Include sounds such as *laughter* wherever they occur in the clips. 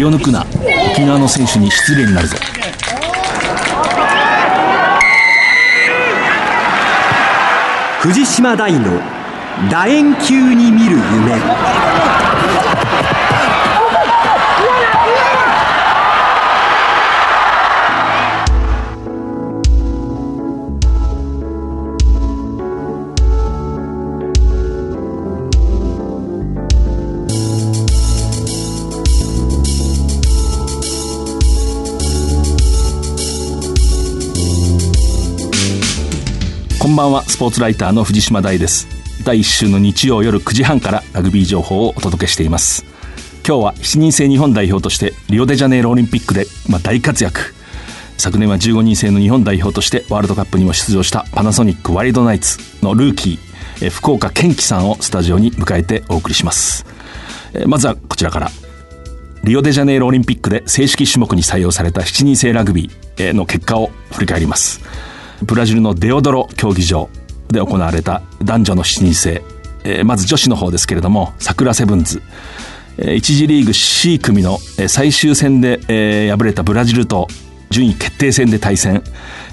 気を抜くな。沖縄の選手に失礼になるぞ。藤島大の楕円球に見る夢。ばんはスポーツライターの藤島大です。第1週の日曜夜9時半からラグビー情報をお届けしています。今日は7人制日本代表としてリオデジャネイロオリンピックで、まあ、大活躍。昨年は15人制の日本代表としてワールドカップにも出場したパナソニックワイルドナイツのルーキーえ福岡健貴さんをスタジオに迎えてお送りします。えまずはこちらから。リオデジャネイロオリンピックで正式種目に採用された7人制ラグビーの結果を振り返ります。ブラジルのデオドロ競技場で行われた男女の7人制、えー、まず女子の方ですけれども桜セブンズ、えー、1次リーグ C 組の最終戦で、えー、敗れたブラジルと順位決定戦で対戦。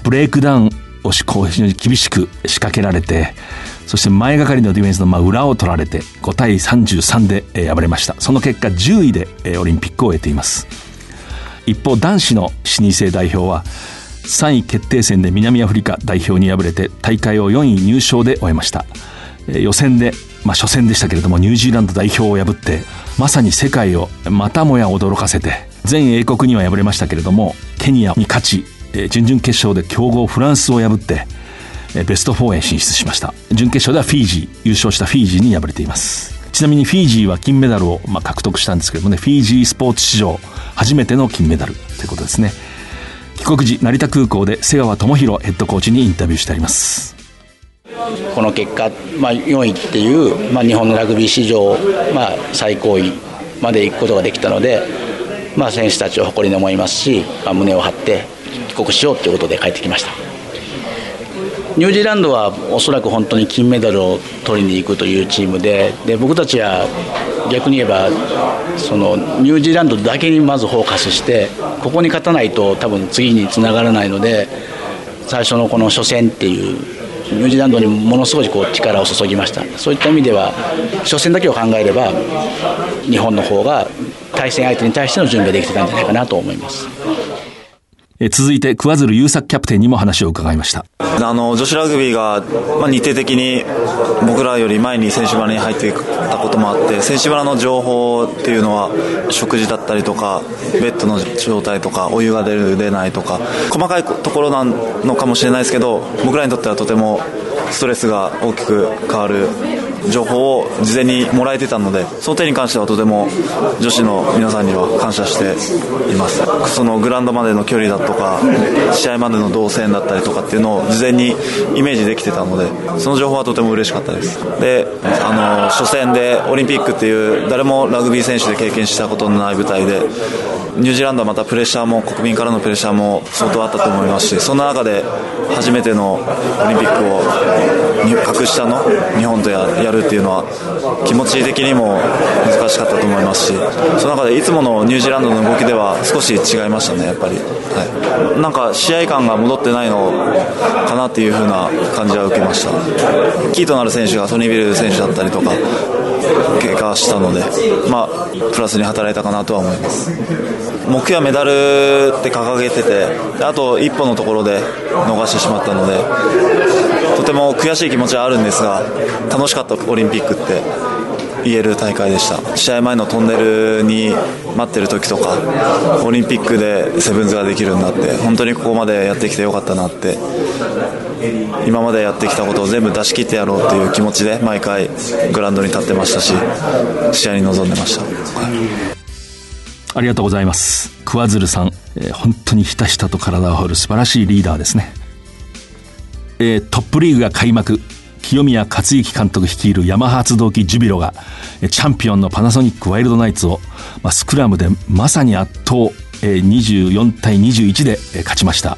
ブレイクダウンを非常に厳しく仕掛けられてそして前がかりのディフェンスの裏を取られて5対33で、敗れました。その結果10位で、オリンピックを終えています。一方男子の7人制代表は3位決定戦で南アフリカ代表に敗れて大会を4位入賞で終えました。予選で、まあ、初戦でしたけれどもニュージーランド代表を破ってまさに世界をまたもや驚かせて全英国には敗れましたけれどもケニアに勝ち準々決勝で強豪フランスを破ってベスト4へ進出しました。準決勝ではフィージー優勝したフィージーに敗れています。ちなみにフィージーは金メダルをまあ獲得したんですけどもねフィージースポーツ史上初めての金メダルということですね。国時成田空港で瀬川智弘ヘッドコーチにインタビューしてあります。この結果、まあ、4位っていう、まあ、日本のラグビー史上、まあ、最高位まで行くことができたので、まあ、選手たちを誇りに思いますし、まあ、胸を張って帰国しようということで帰ってきました。ニュージーランドはおそらく本当に金メダルを取りに行くというチームでで僕たちは逆に言えばそのニュージーランドだけにまずフォーカスしてここに勝たないと多分次につながらないので最初のこの初戦っていうニュージーランドにものすごいこう力を注ぎましたそういった意味では初戦だけを考えれば日本の方が対戦相手に対しての準備ができてたんじゃないかなと思います。続いて桑鶴優作キャプテンにも話を伺いました。あの女子ラグビーが、まあ、日程的に僕らより前に選手村に入っていたこともあって選手村の情報っていうのは食事だったりとかベッドの状態とかお湯が出る出ないとか細かいところなのかもしれないですけど僕らにとってはとてもストレスが大きく変わる情報を事前にもらえてたのでその点に関してはとても女子の皆さんには感謝しています。そのグラウンドまでの距離だとか試合までの動線だったりとかっていうのを事前にイメージできてたのでその情報はとても嬉しかったです。であの初戦でオリンピックっていう誰もラグビー選手で経験したことのない舞台でニュージーランドはまたプレッシャーも国民からのプレッシャーも相当あったと思いますしそんな中で初めてのオリンピックを格下の日本とやるっていうのは気持ち的にも難しかったと思いますしその中でいつものニュージーランドの動きでは少し違いましたねやっぱり、はい、なんか試合感が戻ってないのかなっていう風な感じは受けました。キーとなる選手がソニービル選手だったりとか経過したので、まあ、プラスに働いたかなとは思います。目標はメダルって掲げててあと一歩のところで逃してしまったのでとても悔しい気持ちはあるんですが楽しかったオリンピックって言える大会でした。試合前のトンネルに待ってる時とかオリンピックでセブンズができるんだって本当にここまでやってきてよかったなって今までやってきたことを全部出し切ってやろうっていう気持ちで毎回グラウンドに立ってましたし試合に臨んでました、ありがとうございます。桑鶴さん、えー、本当にひたひたと体を張る素晴らしいリーダーですね、えー、トップリーグが開幕。清宮克行監督率いるヤマハ発動機ジュビロがチャンピオンのパナソニックワイルドナイツを、まあ、スクラムでまさに圧倒24対21で勝ちました。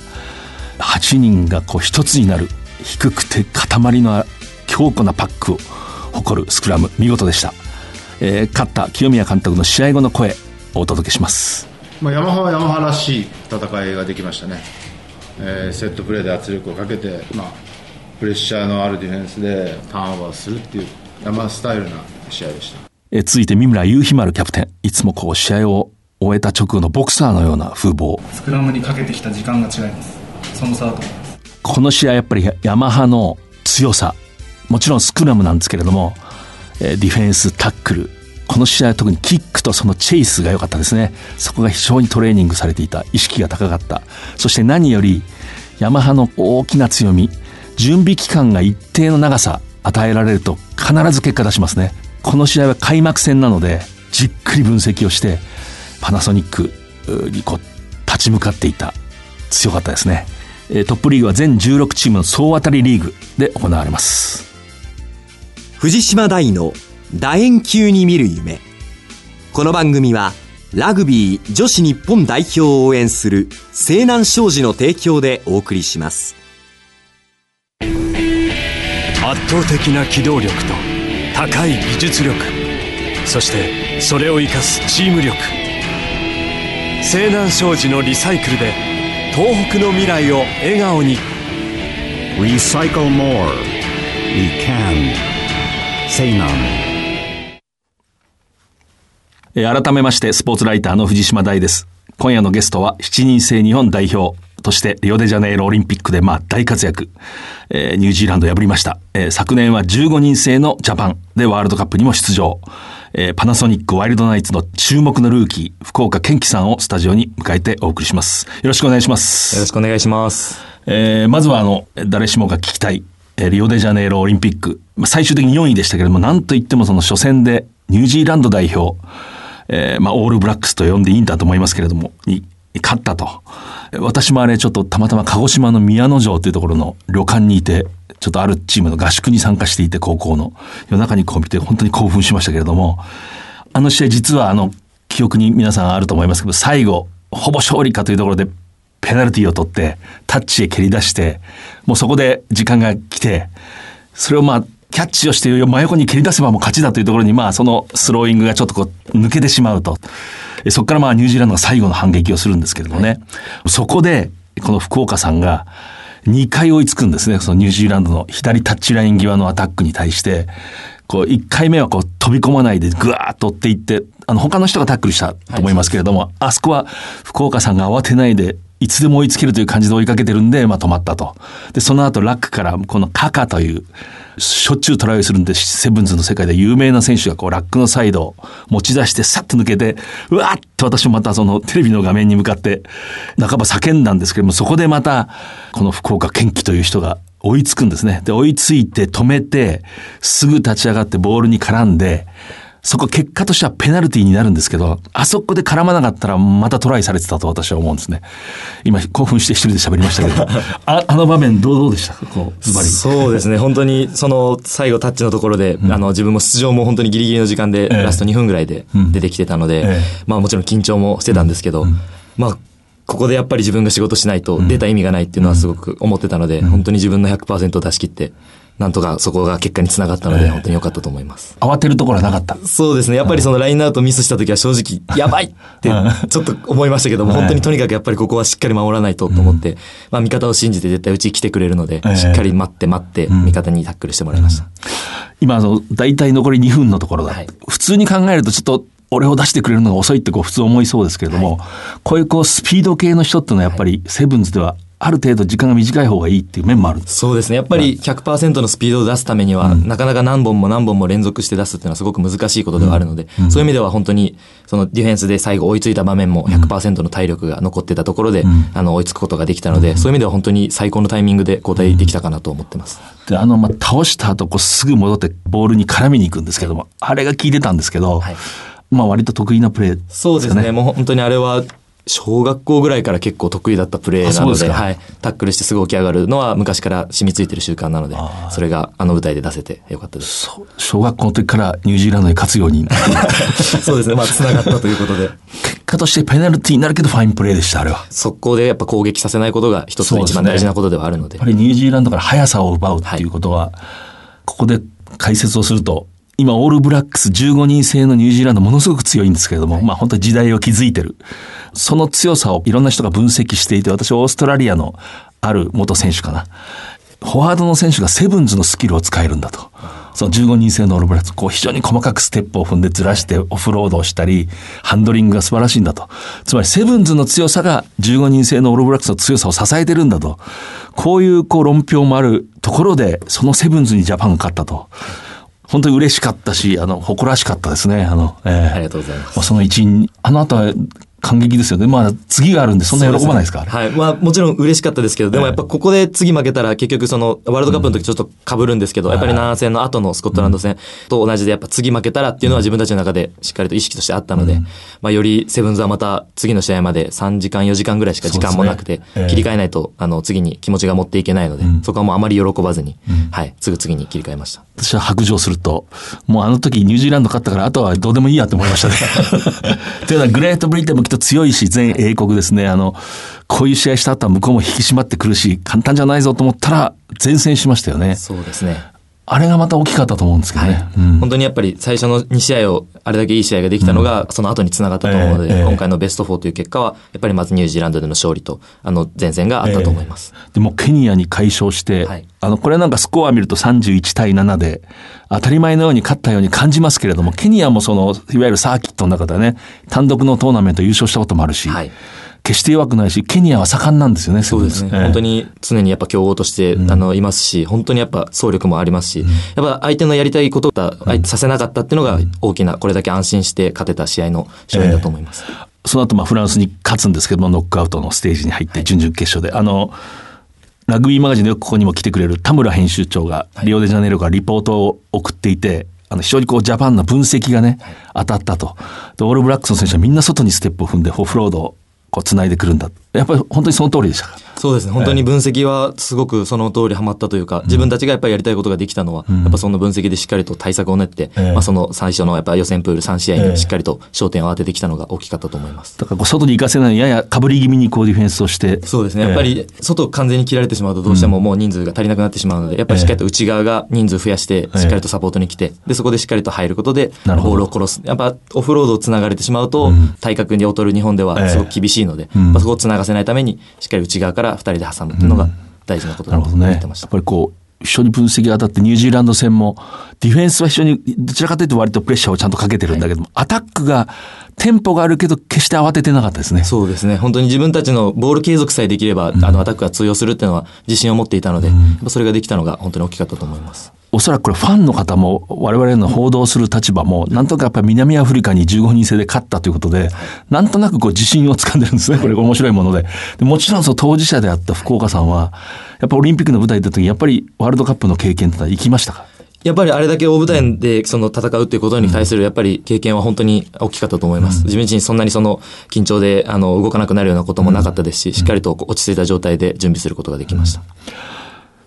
8人がこう一つになる低くて塊の強固なパックを誇るスクラム見事でした、えー、勝った清宮監督の試合後の声お届けします。まあ、ヤマハはヤマハらしい戦いができましたね、えーセットプレーで圧力をかけて、まあ、プレッシャーのあるディフェンスでターンオーバーするっていうヤマハスタイルな試合でした。えー続いて三村雄飛丸キャプテン。いつもこう試合を終えた直後のボクサーのような風貌。スクラムにかけてきた時間が違います。その差だと思います。この試合やっぱりヤマハの強さ。もちろんスクラムなんですけれどもえーディフェンスタックルこの試合は特にキックとそのチェイスが良かったですね。そこが非常にトレーニングされていた。意識が高かった。そして何よりヤマハの大きな強み準備期間が一定の長さ与えられると必ず結果出しますね。この試合は開幕戦なのでじっくり分析をしてパナソニックにこう立ち向かっていた。強かったですね。トップリーグは全16チームの総当たりリーグで行われます。藤島大の楕円球に見る夢この番組はラグビー女子日本代表を応援する西南商事の提供でお送りします圧倒的な機動力と高い技術力そしてそれを生かすチーム力西南商事のリサイクルで東北の未来を笑顔に Recycle more. We can. Say none. えー改めましてスポーツライターの藤島大です。今夜のゲストは7人制日本代表としてリオデジャネイロオリンピックでまあ大活躍、えーニュージーランドを破りました、えー昨年は15人制のジャパンでワールドカップにも出場、えーパナソニックワイルドナイツの注目のルーキー福岡健樹さんをスタジオに迎えてお送りします。よろしくお願いします。よろしくお願いします。えーまずはあの、誰しもが聞きたい、えーリオデジャネイロオリンピック。まあ最終的に4位でしたけれども、なんといってもその初戦でニュージーランド代表、えーまあオールブラックスと呼んでいいんだと思いますけれども、に勝ったと。私もあれちょっとたまたま鹿児島の宮之城というところの旅館にいて、ちょっとあるチームの合宿に参加していて、高校の夜中にこう見て本当に興奮しましたけれども、あの試合実はあの、記憶に皆さんあると思いますけど、最後、ほぼ勝利かというところで、ペナルティを取って、タッチへ蹴り出して、もうそこで時間が来て、それをまあ、キャッチをして真横に蹴り出せばもう勝ちだというところに、まあ、そのスローイングがちょっとこう、抜けてしまうと。えそこからまあ、ニュージーランドが最後の反撃をするんですけれどもね。そこで、この福岡さんが、2回追いつくんですね。そのニュージーランドの左タッチライン際のアタックに対して、こう、1回目はこう、飛び込まないでぐわーっと追っていって、あの、他の人がタックルしたと思いますけれども、あそこは福岡さんが慌てないで、いつでも追いつけるという感じで追いかけてるんで、まあ止まったと。で、その後ラックから、このカカという、しょっちゅうトライするんで、セブンズの世界で有名な選手がこうラックのサイドを持ち出してさっと抜けて、うわーっと私もまたそのテレビの画面に向かって、半ば叫んだんですけども、そこでまた、この福岡健貴という人が追いつくんですね。で、追いついて止めて、すぐ立ち上がってボールに絡んで、そこ結果としてはペナルティーになるんですけど、あそこで絡まなかったらまたトライされてたと私は思うんですね。今興奮して一人で喋りましたけど、*laughs* ああの場面どうどうでした？かこう、ズバリ。そうですね、本当にその最後タッチのところで、あの自分も出場も本当にギリギリの時間で、ええ。ラスト2分ぐらいで出てきてたので、ええ。まあもちろん緊張もしてたんですけど、まあここでやっぱり自分が仕事しないと出た意味がないっていうのはすごく思ってたので、本当に自分の100%を出し切って、なんとかそこが結果につながったので、本当に良かったと思います。慌てるところはなかった。そうですね。やっぱりそのラインアウトミスした時は正直、*laughs* やばいってちょっと思いましたけども、本当にとにかくやっぱりここはしっかり守らないとと思って、まあ味方を信じて絶対うちに来てくれるのでええ、しっかり待って待って、味方にタックルしてもらいました。今、あの、大体残り2分のところだ。はい。普通に考えるとちょっと、俺を出してくれるのが遅いってこう普通思いそうですけれども、こういうこうスピード系の人っていうのはやっぱりセブンズではある程度時間が短い方がいいっていう面もあるんです。そうですね。やっぱり100%のスピードを出すためには、なかなか何本も何本も連続して出すっていうのはすごく難しいことではあるので、そういう意味では本当に、そのディフェンスで最後追いついた場面も100%の体力が残ってたところで、あの、追いつくことができたので、そういう意味では本当に最高のタイミングで交代できたかなと思ってます。で、あの、まあ、倒した後、こうすぐ戻ってボールに絡みに行くんですけども、あれが効いてたんですけど、はい。まあ割と得意なプレーですそうですね。もう本当にあれは、小学校ぐらいから結構得意だったプレーなので、はい。タックルしてすぐ起き上がるのは昔から染みついてる習慣なので、それがあの舞台で出せてよかったです。小学校の時からニュージーランドに勝つように。*laughs* そうですね。まあ、繋がったということで。結果としてペナルティーになるけどファインプレーでした、あれは。速攻でやっぱ攻撃させないことが一つの一番大事なことではあるので。やっぱりニュージーランドから速さを奪うっていうことは、ここで解説をすると、今、オールブラックス15人制のニュージーランドものすごく強いんですけれども、まあ本当に時代を築いてる。その強さをいろんな人が分析していて、私オーストラリアのある元選手かな。フォワードの選手がセブンズのスキルを使えるんだと。その15人制のオールブラックス、こう非常に細かくステップを踏んでずらしてオフロードをしたり、ハンドリングが素晴らしいんだと。つまりセブンズの強さが15人制のオールブラックスの強さを支えてるんだと。こういうこう論評もあるところで、そのセブンズにジャパンが勝ったと。本当に嬉しかったし、あの、誇らしかったですね。あの、えー、ありがとうございます。その一員、あの後は感激ですよね。まあ、次があるんで、そんな喜ばないですか、ね、はい。まあ、もちろん嬉しかったですけど、でもやっぱここで次負けたら、結局その、ワールドカップの時ちょっと被るんですけど、うん、やっぱり7戦の後のスコットランド戦と同じで、やっぱ次負けたらっていうのは自分たちの中でしっかりと意識としてあったので、うん、まあ、よりセブンズはまた次の試合まで3時間、4時間ぐらいしか時間もなくて、切り替えないと、あの、次に気持ちが持っていけないので、うん、そこはもうあまり喜ばずに、はい、すぐ次に切り替えました。私は白状すると、もうあの時ニュージーランド勝ったから、あとはどうでもいいやって思いましたね。*laughs* というのは、グレートブリテンもと強いし、全英国ですね。あの、こういう試合した後は向こうも引き締まってくるし、簡単じゃないぞと思ったら、前線しましたよね。そうですね。あれがまた大きかったと思うんですけどね。はい。うん、本当にやっぱり最初の2試合をあれだけいい試合ができたのが、その後につながったと思うので、えー、今回のベスト4という結果は、やっぱりまずニュージーランドでの勝利と、あの前線があったと思います。えー、でもケニアに快勝して、はい、あの、これなんかスコア見ると31対7で、当たり前のように勝ったように感じますけれども、ケニアもその、いわゆるサーキットの中でね、単独のトーナメント優勝したこともあるし、はい決して弱くないし、ケニアは盛んなんですよね、そうですね。えー、本当に常にやっぱ強豪として、うん、あの、いますし、本当にやっぱ総力もありますし、うん、やっぱ相手のやりたいことを相手させなかったっていうのが大きな、これだけ安心して勝てた試合の勝因だと思います。えー、その後、まあ、フランスに勝つんですけども、ノックアウトのステージに入って、準々決勝で、はい、あの、ラグビーマガジンでよくここにも来てくれる田村編集長が、リオデジャネイロからリポートを送っていて、あの、非常にこう、ジャパンの分析がね、当たったと。で、オールブラックスの選手はみんな外にステップを踏んで、オフロードこう繋いでくるんだ。やっぱり本当にその通りでしたかそうですね。本当に分析はすごくその通りハマったというか、自分たちがやっぱりやりたいことができたのは、やっぱその分析でしっかりと対策を練って、まあその最初のやっぱ予選プール3試合にしっかりと焦点を当ててきたのが大きかったと思います。だから外に行かせないややかぶり気味にこうディフェンスをして。そうですね。やっぱり外完全に切られてしまうとどうしてももう人数が足りなくなってしまうので、やっぱりしっかりと内側が人数増やして、しっかりとサポートに来て、で、そこでしっかりと入ることで、ボールを殺す。やっぱオフロードを繋がれてしまうと、体格に劣る日本ではすごく厳しいので、まあそこを繋がせないために、しっかり内側から2人で挟むっていうのが大事なことだと思ってました。やっぱりこう、一緒に分析が当たってニュージーランド戦も、ディフェンスは非常に、どちらかというと割とプレッシャーをちゃんとかけてるんだけども、はい、アタックが、テンポがあるけど、決して慌ててなかったですね。そうですね。本当に自分たちのボール継続さえできれば、うん、あの、アタックが通用するっていうのは自信を持っていたので、うん、それができたのが本当に大きかったと思います。おそらくこれファンの方も我々の報道する立場もなんとかやっぱり南アフリカに15人制で勝ったということで、なんとなくこう自信をつかんでるんですね。これ面白いもので。でもちろんその当事者であった福岡さんは、やっぱオリンピックの舞台出た時にやっぱりワールドカップの経験ってのは行きましたか？やっぱりあれだけ大舞台でその戦うっていうことに対するやっぱり経験は本当に大きかったと思います。自分自身そんなにその緊張であの動かなくなるようなこともなかったですし、しっかりと落ち着いた状態で準備することができました。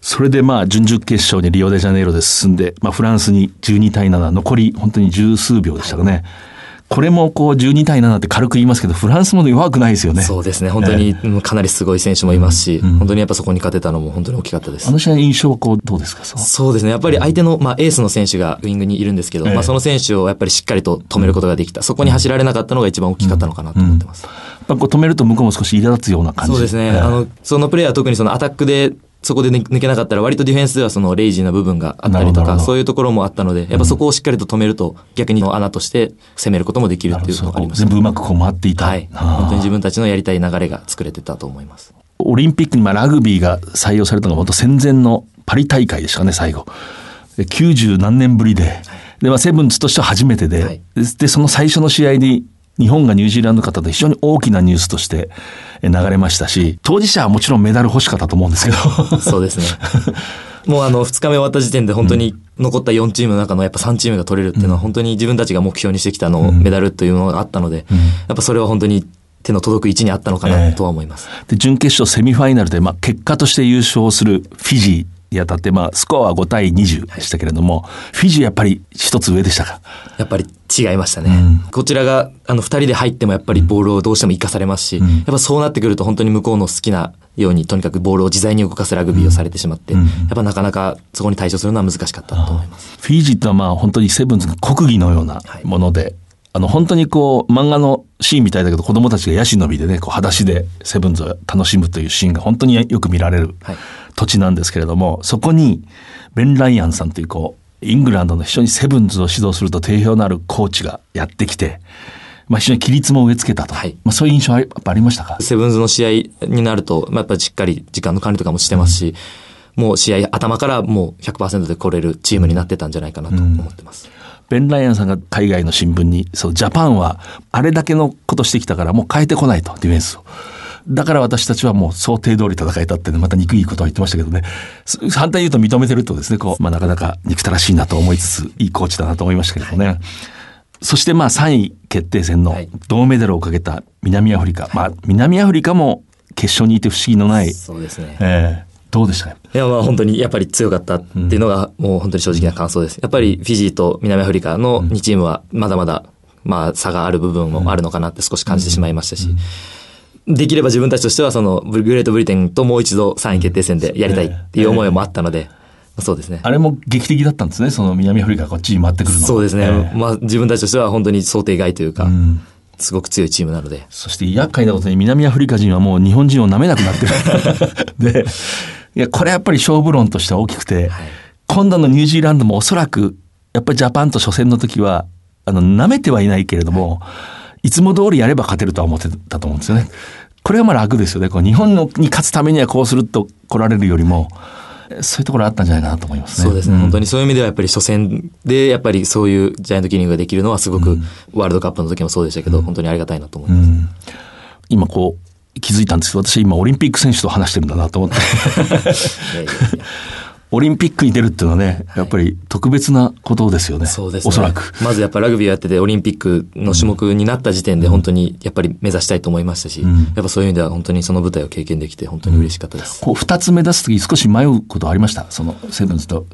それでまあ、準々決勝にリオデジャネイロで進んで、まあ、フランスに12対7、残り本当に十数秒でしたかね。これもこう12対7って軽く言いますけど、フランスも弱くないですよね。そうですね。本当にかなりすごい選手もいますし、うん、本当にやっぱそこに勝てたのも本当に大きかったです。あの試合印象はこうどうですか？そうですね。やっぱり相手の、まあ、エースの選手がウイングにいるんですけど、えまあ、その選手をやっぱりしっかりと止めることができた。そこに走られなかったのが一番大きかったのかなと思ってます。うんうん、こう止めると向こうも少し苛立つような感じそうですね。あの、そのプレーは特にそのアタックでそこで抜けなかったら割とディフェンスではそのレイジーな部分があったりとか、そういうところもあったので、やっぱそこをしっかりと止めると逆に穴として攻めることもできるっていうのがあります、全部うまくこう回っていた。はい。本当に自分たちのやりたい流れが作れてたと思います。オリンピックにまあラグビーが採用されたのが本当戦前のパリ大会でしたね、最後。90何年ぶりで。で、まあ、セブンズとしては初めてで、はい、で、その最初の試合に日本がニュージーランド勝ったと非常に大きなニュースとして流れましたし、当事者はもちろんメダル欲しかったと思うんですけど。そうですね。*laughs* もうあの、二日目終わった時点で本当に残った4チームの中のやっぱ3チームが取れるっていうのは本当に自分たちが目標にしてきたの、メダルというのがあったので、やっぱそれは本当に手の届く位置にあったのかなとは思います。えー、で準決勝セミファイナルで、まあ、結果として優勝するフィジー、にあたって、まあ、スコアは5対20でしたけれども、フィジーやっぱり一つ上でしたか？やっぱり違いましたね。こちらが、あの、二人で入ってもやっぱりボールをどうしても活かされますし、やっぱそうなってくると本当に向こうの好きなように、とにかくボールを自在に動かすラグビーをされてしまって、やっぱなかなかそこに対処するのは難しかったと思います。フィジーってのはまあ本当にセブンズの国技のようなもので、あの本当にこう漫画のシーンみたいだけど子供たちがヤシの実でね、こう裸足でセブンズを楽しむというシーンが本当によく見られる。はい土地なんですけれども、そこにベン・ライアンさんというこう、イングランドの非常にセブンズを指導すると定評のあるコーチがやってきて、まあ非常に規律も植え付けたと。はいまあそういう印象はやっぱありましたか？セブンズの試合になると、まあ、やっぱりしっかり時間の管理とかもしてますし、もう試合頭からもう100%で来れるチームになってたんじゃないかなと思ってます。ベン・ライアンさんが海外の新聞に、そう、ジャパンはあれだけのことしてきたからもう変えてこないと、ディフェンスを。だから私たちはもう想定通り戦えたってね、また憎いことを言ってましたけどね。す反対に言うと認めてるとですね、こう、まあなかなか憎たらしいなと思いつつ、いいコーチだなと思いましたけれどもね。そしてまあ3位決定戦のはい銅メダルをかけた南アフリカ。まあ南アフリカも決勝にいて不思議のない、そうですね。えーどうでした？かいや、まあ本当にやっぱり強かったっていうのがもう本当に正直な感想です。やっぱりフィジーと南アフリカの2チームはまだまだまあ差がある部分もあるのかなって少し感じてしまいましたし、できれば自分たちとしてはそのグレートブリテンともう一度3位決定戦でやりたいっていう思いもあったので、そうですね。あれも劇的だったんですね、その南アフリカがこっちに回ってくるのそうですね。えーまあ自分たちとしては本当に想定外というか、すごく強いチームなので。そして厄介なことに南アフリカ人はもう日本人を舐めなくなってる。*laughs* で、いや、これやっぱり勝負論としては大きくて、今度のニュージーランドもおそらく、やっぱりジャパンと初戦の時は、あの、舐めてはいないけれども、いつも通りやれば勝てるとは思ってたと思うんですよね。これはまあ楽ですよね。こう日本のに勝つためにはこうすると来られるよりも、そういうところあったんじゃないかなと思いますね。そうですね、ん本当にそういう意味ではやっぱり初戦でやっぱりそういうジャイアントキリングができるのはすごくワールドカップの時もそうでしたけど、本当にありがたいなと思います。今こう、気づいたんですけど、私今オリンピック選手と話してるんだなと思って。*laughs* いやいやいやオリンピックに出るっていうのはね、やっぱり特別なことですよね。そうですね。おそらく。まずやっぱラグビーをやっててオリンピックの種目になった時点で本当にやっぱり目指したいと思いましたし、やっぱそういう意味では本当にその舞台を経験できて本当に嬉しかったです。こう、二つ目指すとき少し迷うことありました？その、セブンズと。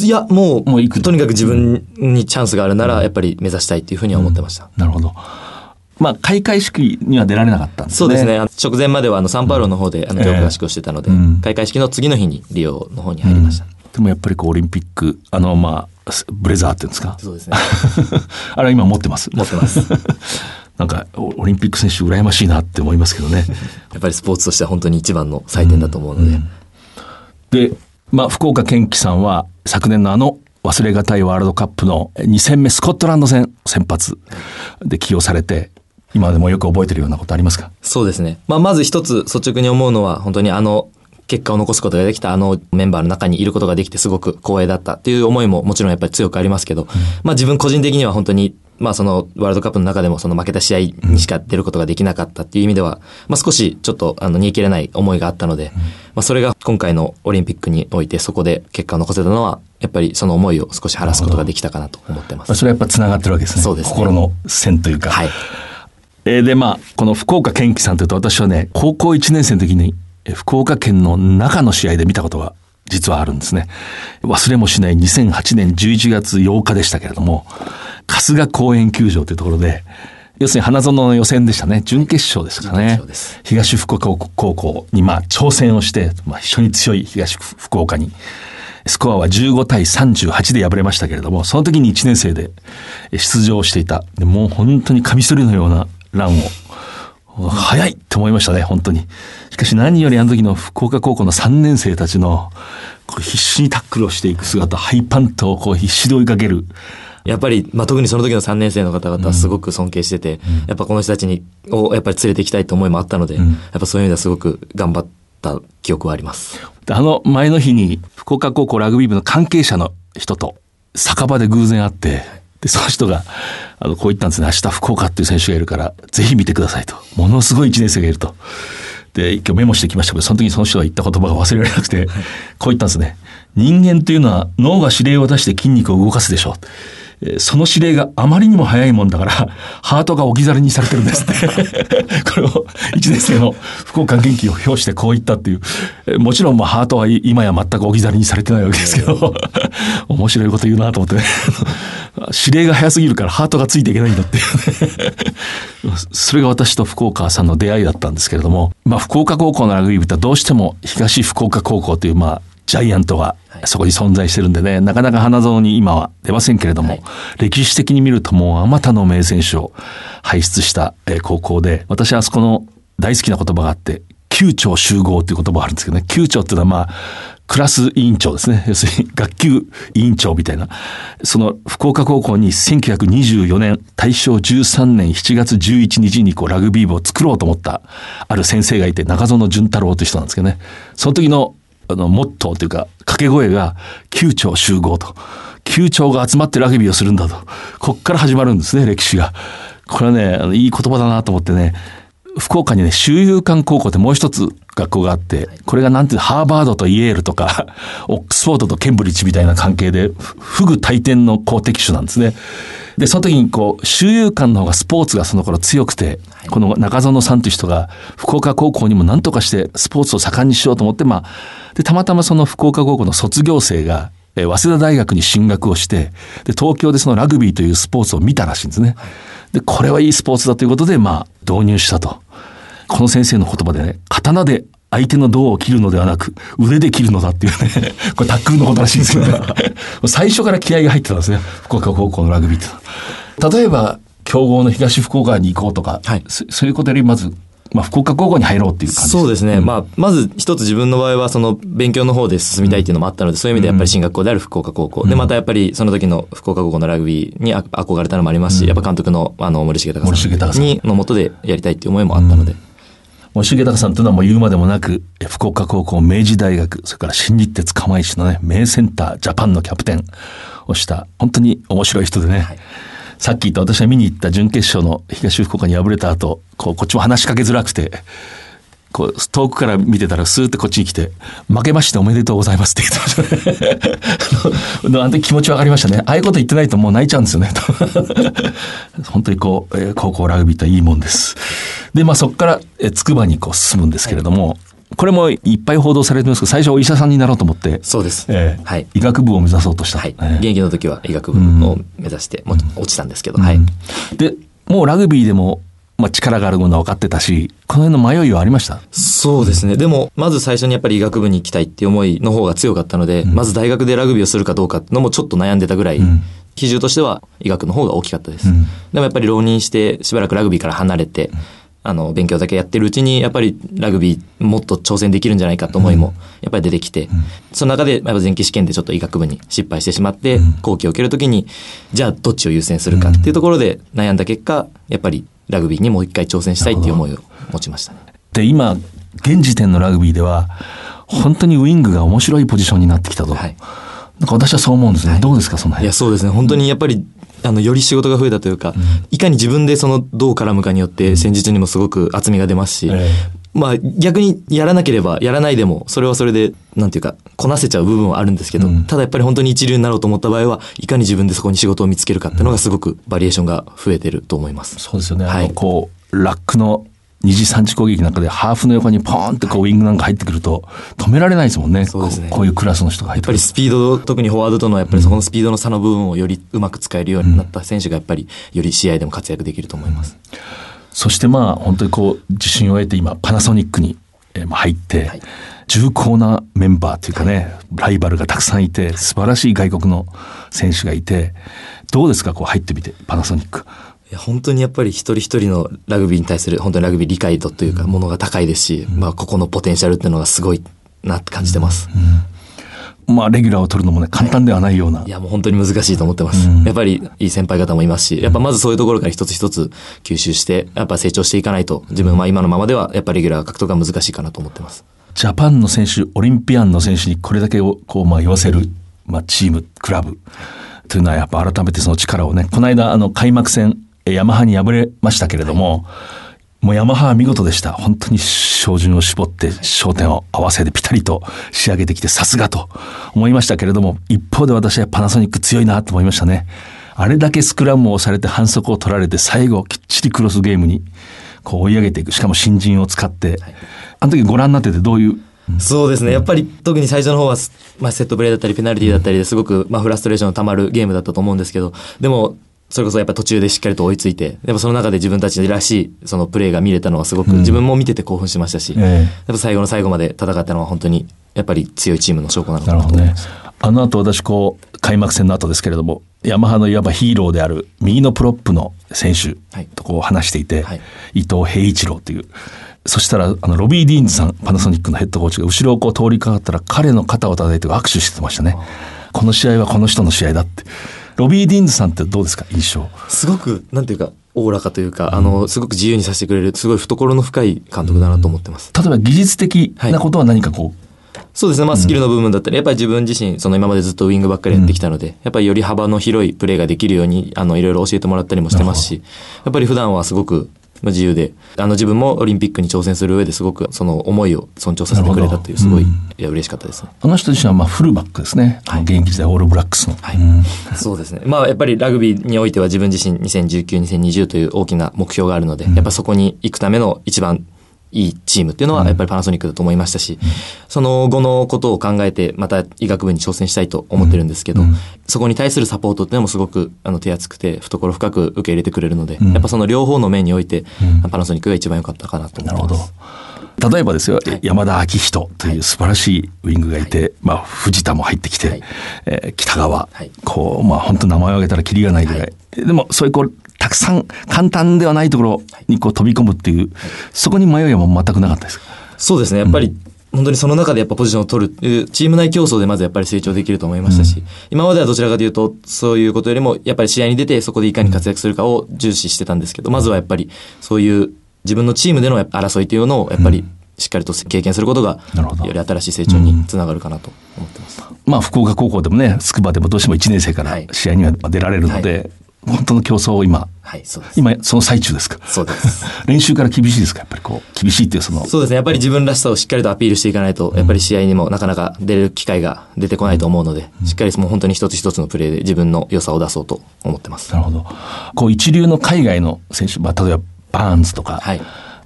いや、もう、もうとにかく自分にチャンスがあるならやっぱり目指したいっていうふうには思ってました。なるほど。まあ、開会式には出られなかったんですね。そうですね。。直前まではあのサンパウロの方であの合宿をしてたので、うん開会式の次の日にリオの方に入りました。でもやっぱりこう、オリンピック、あの、まあ、ブレザーっていうんですか？そうですね。*laughs* あれは今持ってます。持ってます。*laughs* なんか、オオリンピック選手羨ましいなって思いますけどね。*laughs* やっぱりスポーツとしては本当に一番の祭典だと思うので、で、まあ、福岡堅樹さんは昨年のあの忘れがたいワールドカップの2戦目スコットランド戦先発で起用されて、今でもよく覚えてるようなことありますか？そうですね。まあ、まず一つ率直に思うのは、本当にあの、結果を残すことができたあのメンバーの中にいることができてすごく光栄だったっていう思いももちろんやっぱり強くありますけど、まあ自分個人的には本当に、まあそのワールドカップの中でもその負けた試合にしか出ることができなかったっていう意味では、まあ少しちょっとあの煮え切れない思いがあったので、まあそれが今回のオリンピックにおいてそこで結果を残せたのは、やっぱりその思いを少し晴らすことができたかなと思ってます。それはやっぱ繋がってるわけですね。そうですね心の線というか。はい。えーで、まあ、この福岡堅樹さんというと私はね、高校1年生の時に、えー福岡県の中の試合で見たことが実はあるんですね。忘れもしない2008年11月8日でしたけれども、春日公園球場というところで、要するに花園の予選でしたね。準決勝ですかね。東福岡高校にまあ挑戦をして、まあ非常に強い東福岡に。スコアは15対38で敗れましたけれども、その時に1年生で出場していた。でもう本当にカミソリのようなランを。早いって思いましたね、本当に。しかし何よりあの時の福岡高校の3年生たちの、必死にタックルをしていく姿、ハイパントをこう必死で追いかける。やっぱり、まあ、特にその時の3年生の方々はすごく尊敬してて、やっぱこの人たちに、をやっぱり連れて行きたいと思いもあったので、やっぱそういう意味ではすごく頑張った記憶はあります。であの前の日に福岡高校ラグビー部の関係者の人と酒場で偶然会って、で、その人が、あの、こう言ったんですね。明日福岡っていう選手がいるから、ぜひ見てくださいと。ものすごい一年生がいると。で、今日メモしてきましたけど、その時にその人が言った言葉が忘れられなくて、こう言ったんですね。人間というのは脳が指令を出して筋肉を動かすでしょう。その指令があまりにも早いもんだから、*laughs* ハートが置き去りにされてるんですって。*laughs* これを1年生の福岡元気を表してこう言ったっていう。もちろんまあハートは今や全く置き去りにされてないわけですけど、*laughs* 面白いこと言うなと思ってね。指令が早すぎるからハートがついていけないんだっていうね。それが私と福岡さんの出会いだったんですけれども、まあ福岡高校のラグビー部ってどうしても東福岡高校というまあジャイアントがそこに存在してるんでね、なかなか花園に今は出ませんけれども、はい歴史的に見るともうあまたの名選手を輩出したえー高校で、私はあそこの大好きな言葉があって、級長集合っていう言葉があるんですけどね、級長っていうのはまあ、クラス委員長ですね。要するに *laughs* 学級委員長みたいな。その福岡高校に1924年、大正13年7月11日にこうラグビー部を作ろうと思ったある先生がいて、中園淳太郎という人なんですけどね。その時のあの、モットーというか、掛け声が、級長集合と。級長が集まってラグビーをするんだと。こっから始まるんですね、歴史が。これはね、あのいい言葉だなと思ってね、福岡にね、修友館高校ってもう一つ学校があって、これがなんていうハーバードとイエールとか、*laughs* オックスフォードとケンブリッジみたいな関係で、フグ大天の公的種なんですね。で、その時にこう、修友館の方がスポーツがその頃強くて、この中園さんという人が、福岡高校にも何とかしてスポーツを盛んにしようと思って、まあ、で、たまたまその福岡高校の卒業生が、えー早稲田大学に進学をして、で、東京でそのラグビーというスポーツを見たらしいんですね。で、これはいいスポーツだということで、まあ、導入したと。この先生の言葉でね、刀で相手の胴を切るのではなく、腕で切るのだっていうね、*laughs* これタックルのことらしいんですけどね。*laughs* 最初から気合が入ってたんですね、福岡高校のラグビーって。例えば、強豪の東福岡に行こうとか、はいそそういうことよりまず、まあ、福岡高校に入ろうっていう感じそうですね。まあ、まず一つ自分の場合は、その勉強の方で進みたいっていうのもあったので、そういう意味でやっぱり進学校である福岡高校。で、またやっぱりその時の福岡高校のラグビーにあ憧れたのもありますし、やっぱ監督の、あの、森重隆さんに、のもとでやりたいっていう思いもあったので。森重隆さんというのはもう言うまでもなく、え福岡高校、明治大学、それから新日鉄釜石のね、名センター、ジャパンのキャプテンをした、本当に面白い人でね。さっき言った私が見に行った準決勝の東福岡に敗れた後、こう、こっちも話しかけづらくて、こう、遠くから見てたらスーってこっちに来て、負けましておめでとうございますって言ってました *laughs* ね。あの時気持ちわかりましたね。ああいうこと言ってないともう泣いちゃうんですよね。*laughs* 本当にこう、えー高校ラグビーっていいもんです。で、まあそこから、えー筑波にこう進むんですけれども、これもいっぱい報道されてますけど、最初お医者さんになろうと思って、そうです。えーはい。医学部を目指そうとした。はい。えー現役の時は医学部を目指して、もう落ちたんですけど、はい。で、もうラグビーでも、まあ力があるものは分かってたし、この辺の迷いはありました？そうですね。でも、まず最初にやっぱり医学部に行きたいっていう思いの方が強かったので、まず大学でラグビーをするかどうかっていうのもちょっと悩んでたぐらい、比重としては医学の方が大きかったです。でもやっぱり浪人してしばらくラグビーから離れて、あの、勉強だけやってるうちに、やっぱりラグビーもっと挑戦できるんじゃないかと思いも、やっぱり出てきて、その中で、やっぱ前期試験でちょっと医学部に失敗してしまって、後期を受けるときに、じゃあどっちを優先するかっていうところで悩んだ結果、やっぱりラグビーにもう一回挑戦したいっていう思いを持ちましたね。で、今、現時点のラグビーでは、本当にウイングが面白いポジションになってきたと。はいなんか私はそう思うんですね。どうですか、その辺？いや、そうですね。本当にやっぱり、あの、より仕事が増えたというか、いかに自分でその、どう絡むかによって、戦術にもすごく厚みが出ますし、えまあ、逆にやらなければ、やらないでも、それはそれで、なんていうか、こなせちゃう部分はあるんですけど、ただやっぱり本当に一流になろうと思った場合は、いかに自分でそこに仕事を見つけるかっていうのがすごくバリエーションが増えてると思います。そうですよね。はいこう、ラックの二次三次攻撃なんかでハーフの横にポーンってこうウイングなんか入ってくると止められないですもんね。そうですねここういうクラスの人が入っくる。やってぱりスピード、特にフォワードとのやっぱりそこのスピードの差の部分をよりうまく使えるようになった選手がやっぱりより試合でも活躍できると思います。そしてまあ本当にこう自信を得て今パナソニックに入って、はい重厚なメンバーというかね、ライバルがたくさんいて素晴らしい外国の選手がいてどうですかこう入ってみてパナソニック。いや本当にやっぱり一人一人のラグビーに対する本当にラグビー理解度というかものが高いですし、まあここのポテンシャルっていうのがすごいなって感じてます。まあレギュラーを取るのもね簡単ではないような。いやもう本当に難しいと思ってます。やっぱりいい先輩方もいますし、やっぱまずそういうところから一つ一つ吸収して、やっぱ成長していかないと自分は今のままではやっぱりレギュラー獲得が難しいかなと思ってます。ジャパンの選手、オリンピアンの選手にこれだけをこう、まあ、言わせる、まあ、チーム、クラブというのはやっぱ改めてその力をね、この間、あの、開幕戦、えヤマハに敗れましたけれども、もうヤマハは見事でした。本当に照準を絞って焦点を合わせてピタリと仕上げてきてさすがと思いましたけれども、一方で私はパナソニック強いなと思いましたね。あれだけスクラムを押されて反則を取られて最後きっちりクロスゲームにこう追い上げていくしかも新人を使って、あの時ご覧になっててどういう？そうですね。やっぱり特に最初の方は、まあ、セットプレーだったりペナルティーだったりですごく、まあ、フラストレーションの溜まるゲームだったと思うんですけど、でも、それこそやっぱ途中でしっかりと追いついて、でもその中で自分たちらしいそのプレーが見れたのはすごく、自分も見てて興奮しましたし、ええやっぱ最後の最後まで戦ったのは本当にやっぱり強いチームの証拠なのかなと思います。。あの後私こう、開幕戦の後ですけれども、ヤマハのいわばヒーローである右のプロップの選手はいとこう話していて、はい伊藤平一郎という。そしたら、あの、ロビー・ディーンズさん、パナソニックのヘッドコーチが後ろをこう通りかかったら彼の肩を叩いて握手してましたね。この試合はこの人の試合だって。ロビー・ディーンズさんってどうですか？印象。すごく、なんていうか、おおらかというか、あの、すごく自由にさせてくれる、すごい懐の深い監督だなと思ってます。例えば技術的なことは何かこう、そうですね。まあ、スキルの部分だったり、やっぱり自分自身、その今までずっとウィングばっかりやってきたので、やっぱりより幅の広いプレーができるように、あの、いろいろ教えてもらったりもしてますし、やっぱり普段はすごく、まあ自由で、あの、自分もオリンピックに挑戦する上ですごく、その思いを尊重させてくれたという、すごい、いや、嬉しかったですね。あの人自身はまあフルバックですね。あの現役時代オールブラックスの。はい。そうですね。まあ、やっぱりラグビーにおいては自分自身2019、2020という大きな目標があるので、やっぱそこに行くための一番いいチームっていうのはやっぱりパナソニックだと思いましたし、その後のことを考えてまた医学部に挑戦したいと思ってるんですけど、そこに対するサポートっていうのもすごくあの手厚くて懐深く受け入れてくれるので、やっぱその両方の面において、パナソニックが一番良かったかなと思ってます。例えばですよ、山田昭人という素晴らしいウィングがいて、まあ、藤田も入ってきて、はい。えー北川、はい。こう、まあ、本当名前を挙げたらキリがないぐらい。でも、そういうこう、たくさん簡単ではないところにこう飛び込むっていう、そこに迷いは全くなかったですか？そうですね。やっぱり、本当にその中でやっぱポジションを取るチーム内競争でまずやっぱり成長できると思いましたし、今まではどちらかというと、そういうことよりも、やっぱり試合に出てそこでいかに活躍するかを重視してたんですけど、まずはやっぱり、そういう自分のチームでの争いというのを、やっぱり、しっかりと経験することがより新しい成長につながるかなと思ってます。まあ、福岡高校でもね、筑波でもどうしても1年生からはい。試合には出られるので、本当の競争を今、はい、そうです。今、その最中ですか？そうです。*laughs* 練習から厳しいですか？やっぱりこう、厳しいっていうその、そうですね。やっぱり自分らしさをしっかりとアピールしていかないと、やっぱり試合にもなかなか出る機会が出てこないと思うので、しっかりもう本当に一つ一つのプレーで自分の良さを出そうと思ってます。なるほど。こう、一流の海外の選手、まあ、例えば、バーンズとか、はい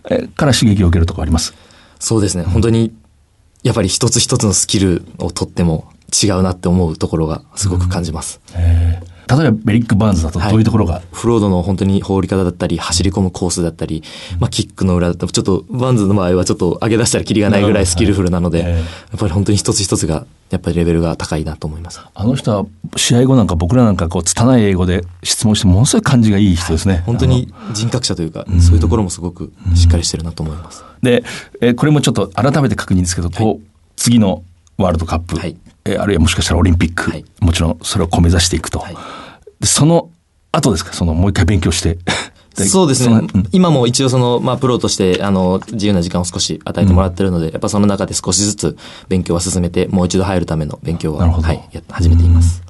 えから刺激を受けるとかあります？そうですね。本当に、やっぱり一つ一つのスキルをとっても違うなって思うところがすごく感じます。例えば、ベリック・バーンズだとどういうところが、ボールの本当に放り方だったり、走り込むコースだったり、まあキックの裏だったり、ちょっとバーンズの場合はちょっと上げ出したらキリがないぐらいスキルフルなので、なるほどやっぱり本当に一つ一つが、やっぱりレベルが高いなと思います。あの人は試合後なんか僕らなんかこう、拙い英語で質問して、ものすごい感じがいい人ですね。本当に人格者というか、そういうところもすごくしっかりしてるなと思います。で、えーこれもちょっと改めて確認ですけど、こう、次のワールドカップ、はいえーあるいはもしかしたらオリンピック、はいもちろんそれを目指していくと。はいでその後ですか？その、もう一回勉強して。*laughs* そうですねのうん。今も一応その、まあ、プロとして、あの、自由な時間を少し与えてもらってるので、やっぱその中で少しずつ勉強は進めて、もう一度入るための勉強は、はい、始めています。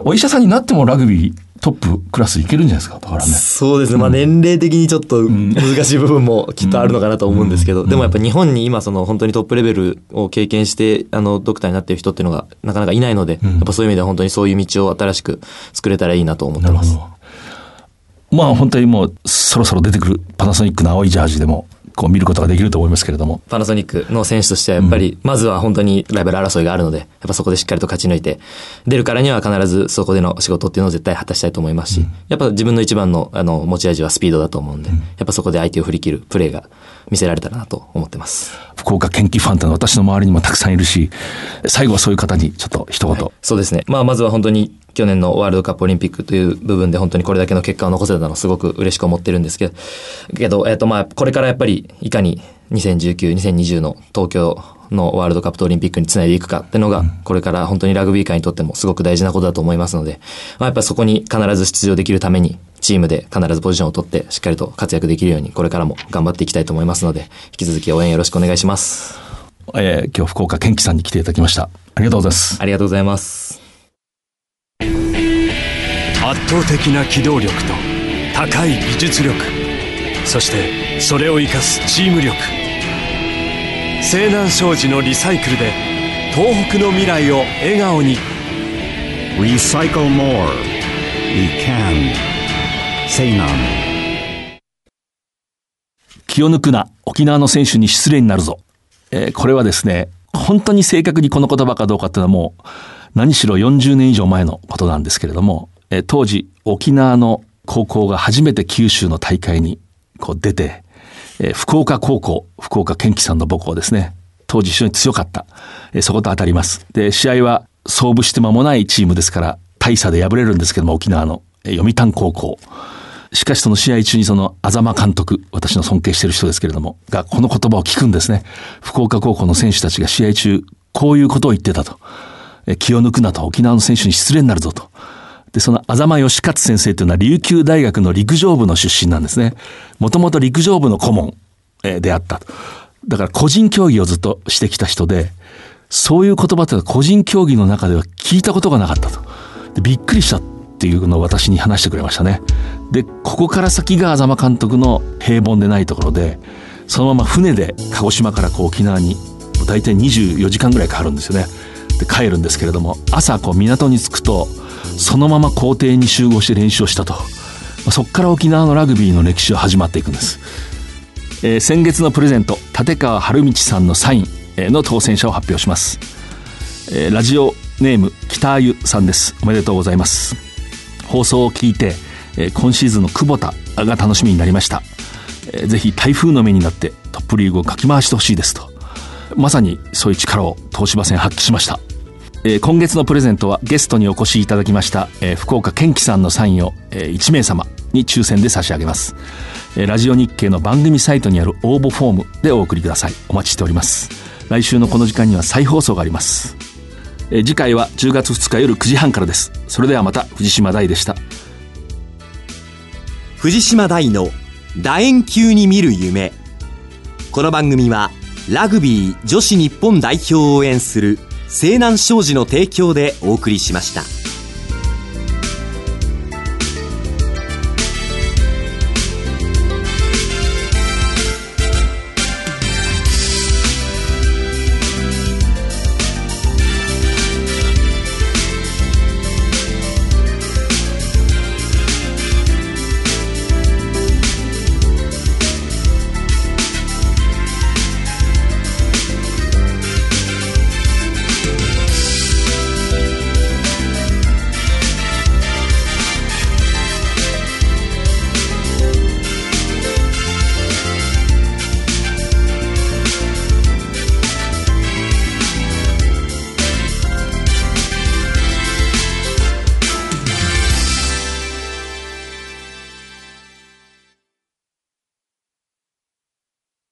お医者さんになってもラグビートップクラスいけるんじゃないですか？だからね。そうですね。まあ年齢的にちょっと難しい部分もきっとあるのかなと思うんですけど、でもやっぱ日本に今その本当にトップレベルを経験して、あの、ドクターになっている人っていうのがなかなかいないので、やっぱそういう意味では本当にそういう道を新しく作れたらいいなと思ってます。まあ本当にもうそろそろ出てくるパナソニックの青いジャージでもこう見ることができると思いますけれども。パナソニックの選手としてはやっぱり、まずは本当にライバル争いがあるので、やっぱそこでしっかりと勝ち抜いて、出るからには必ずそこでの仕事っていうのを絶対果たしたいと思いますし、やっぱ自分の一番のあの持ち味はスピードだと思うんで、やっぱそこで相手を振り切るプレーが見せられたらなと思ってます。福岡県旗ファンってのは私の周りにもたくさんいるし、最後はそういう方にちょっと一言。そうですね。まあまずは本当に去年のワールドカップオリンピックという部分で本当にこれだけの結果を残せたのをすごく嬉しく思ってるんですけど、けど、えっ、とまあこれからやっぱりいかに2019、2020の東京のワールドカップとオリンピックにつないでいくかっていうのが、これから本当にラグビー界にとってもすごく大事なことだと思いますので、まあやっぱりそこに必ず出場できるために、チームで必ずポジションを取ってしっかりと活躍できるようにこれからも頑張っていきたいと思いますので、引き続き応援よろしくお願いします。えー今日福岡県旗さんに来ていただきました。ありがとうございます。ありがとうございます。圧倒的な機動力と高い技術力。そしてそれを生かすチーム力。西南商事のリサイクルで東北の未来を笑顔に。Recycle more. We can. Say none 気を抜くな沖縄の選手に失礼になるぞ、えーこれはですね本当に正確にこの言葉かどうかっていうのはもう何しろ40年以上前のことなんですけれども、え当時沖縄の高校が初めて九州の大会にこう出て、え福岡高校福岡堅樹さんの母校ですね当時非常に強かった、えそこと当たりますで試合は創部して間もないチームですから大差で敗れるんですけども沖縄の、え読谷高校しかしその試合中にその、あざま監督、私の尊敬してる人ですけれども、がこの言葉を聞くんですね。福岡高校の選手たちが試合中、こういうことを言ってたと。え気を抜くなと、沖縄の選手に失礼になるぞと。で、その、あざま義勝先生というのは、琉球大学の陸上部の出身なんですね。もともと陸上部の顧問、であったと。だから個人競技をずっとしてきた人で、そういう言葉ってのは個人競技の中では聞いたことがなかったと。でびっくりしたっていうのを私に話してくれましたね。で、ここから先が安間監督の平凡でないところで、そのまま船で鹿児島からこう沖縄に大体24時間ぐらいかかるんですよね。で、帰るんですけれども、朝こう港に着くと、そのまま校庭に集合して練習をしたと。まそこから沖縄のラグビーの歴史は始まっていくんです。えー先月のプレゼント立川春道さんのサインの当選者を発表します、えーラジオネーム北あゆさんです。おめでとうございます。放送を聞いて、えー今シーズンの久保田が楽しみになりました、えーぜひ台風の目になってトップリーグをかき回してほしいですと。まさにそういう力を東芝戦発揮しました。えー今月のプレゼントはゲストにお越しいただきました、えー福岡健樹さんのサインを、えー1名様に抽選で差し上げます、えーラジオ日経の番組サイトにある応募フォームでお送りください。お待ちしております。来週のこの時間には再放送があります、えー次回は10月2日夜9時半からです。それではまた藤島大でした。藤島大の楕円球に見る夢。この番組はラグビー女子日本代表を応援する西南商事の提供でお送りしました。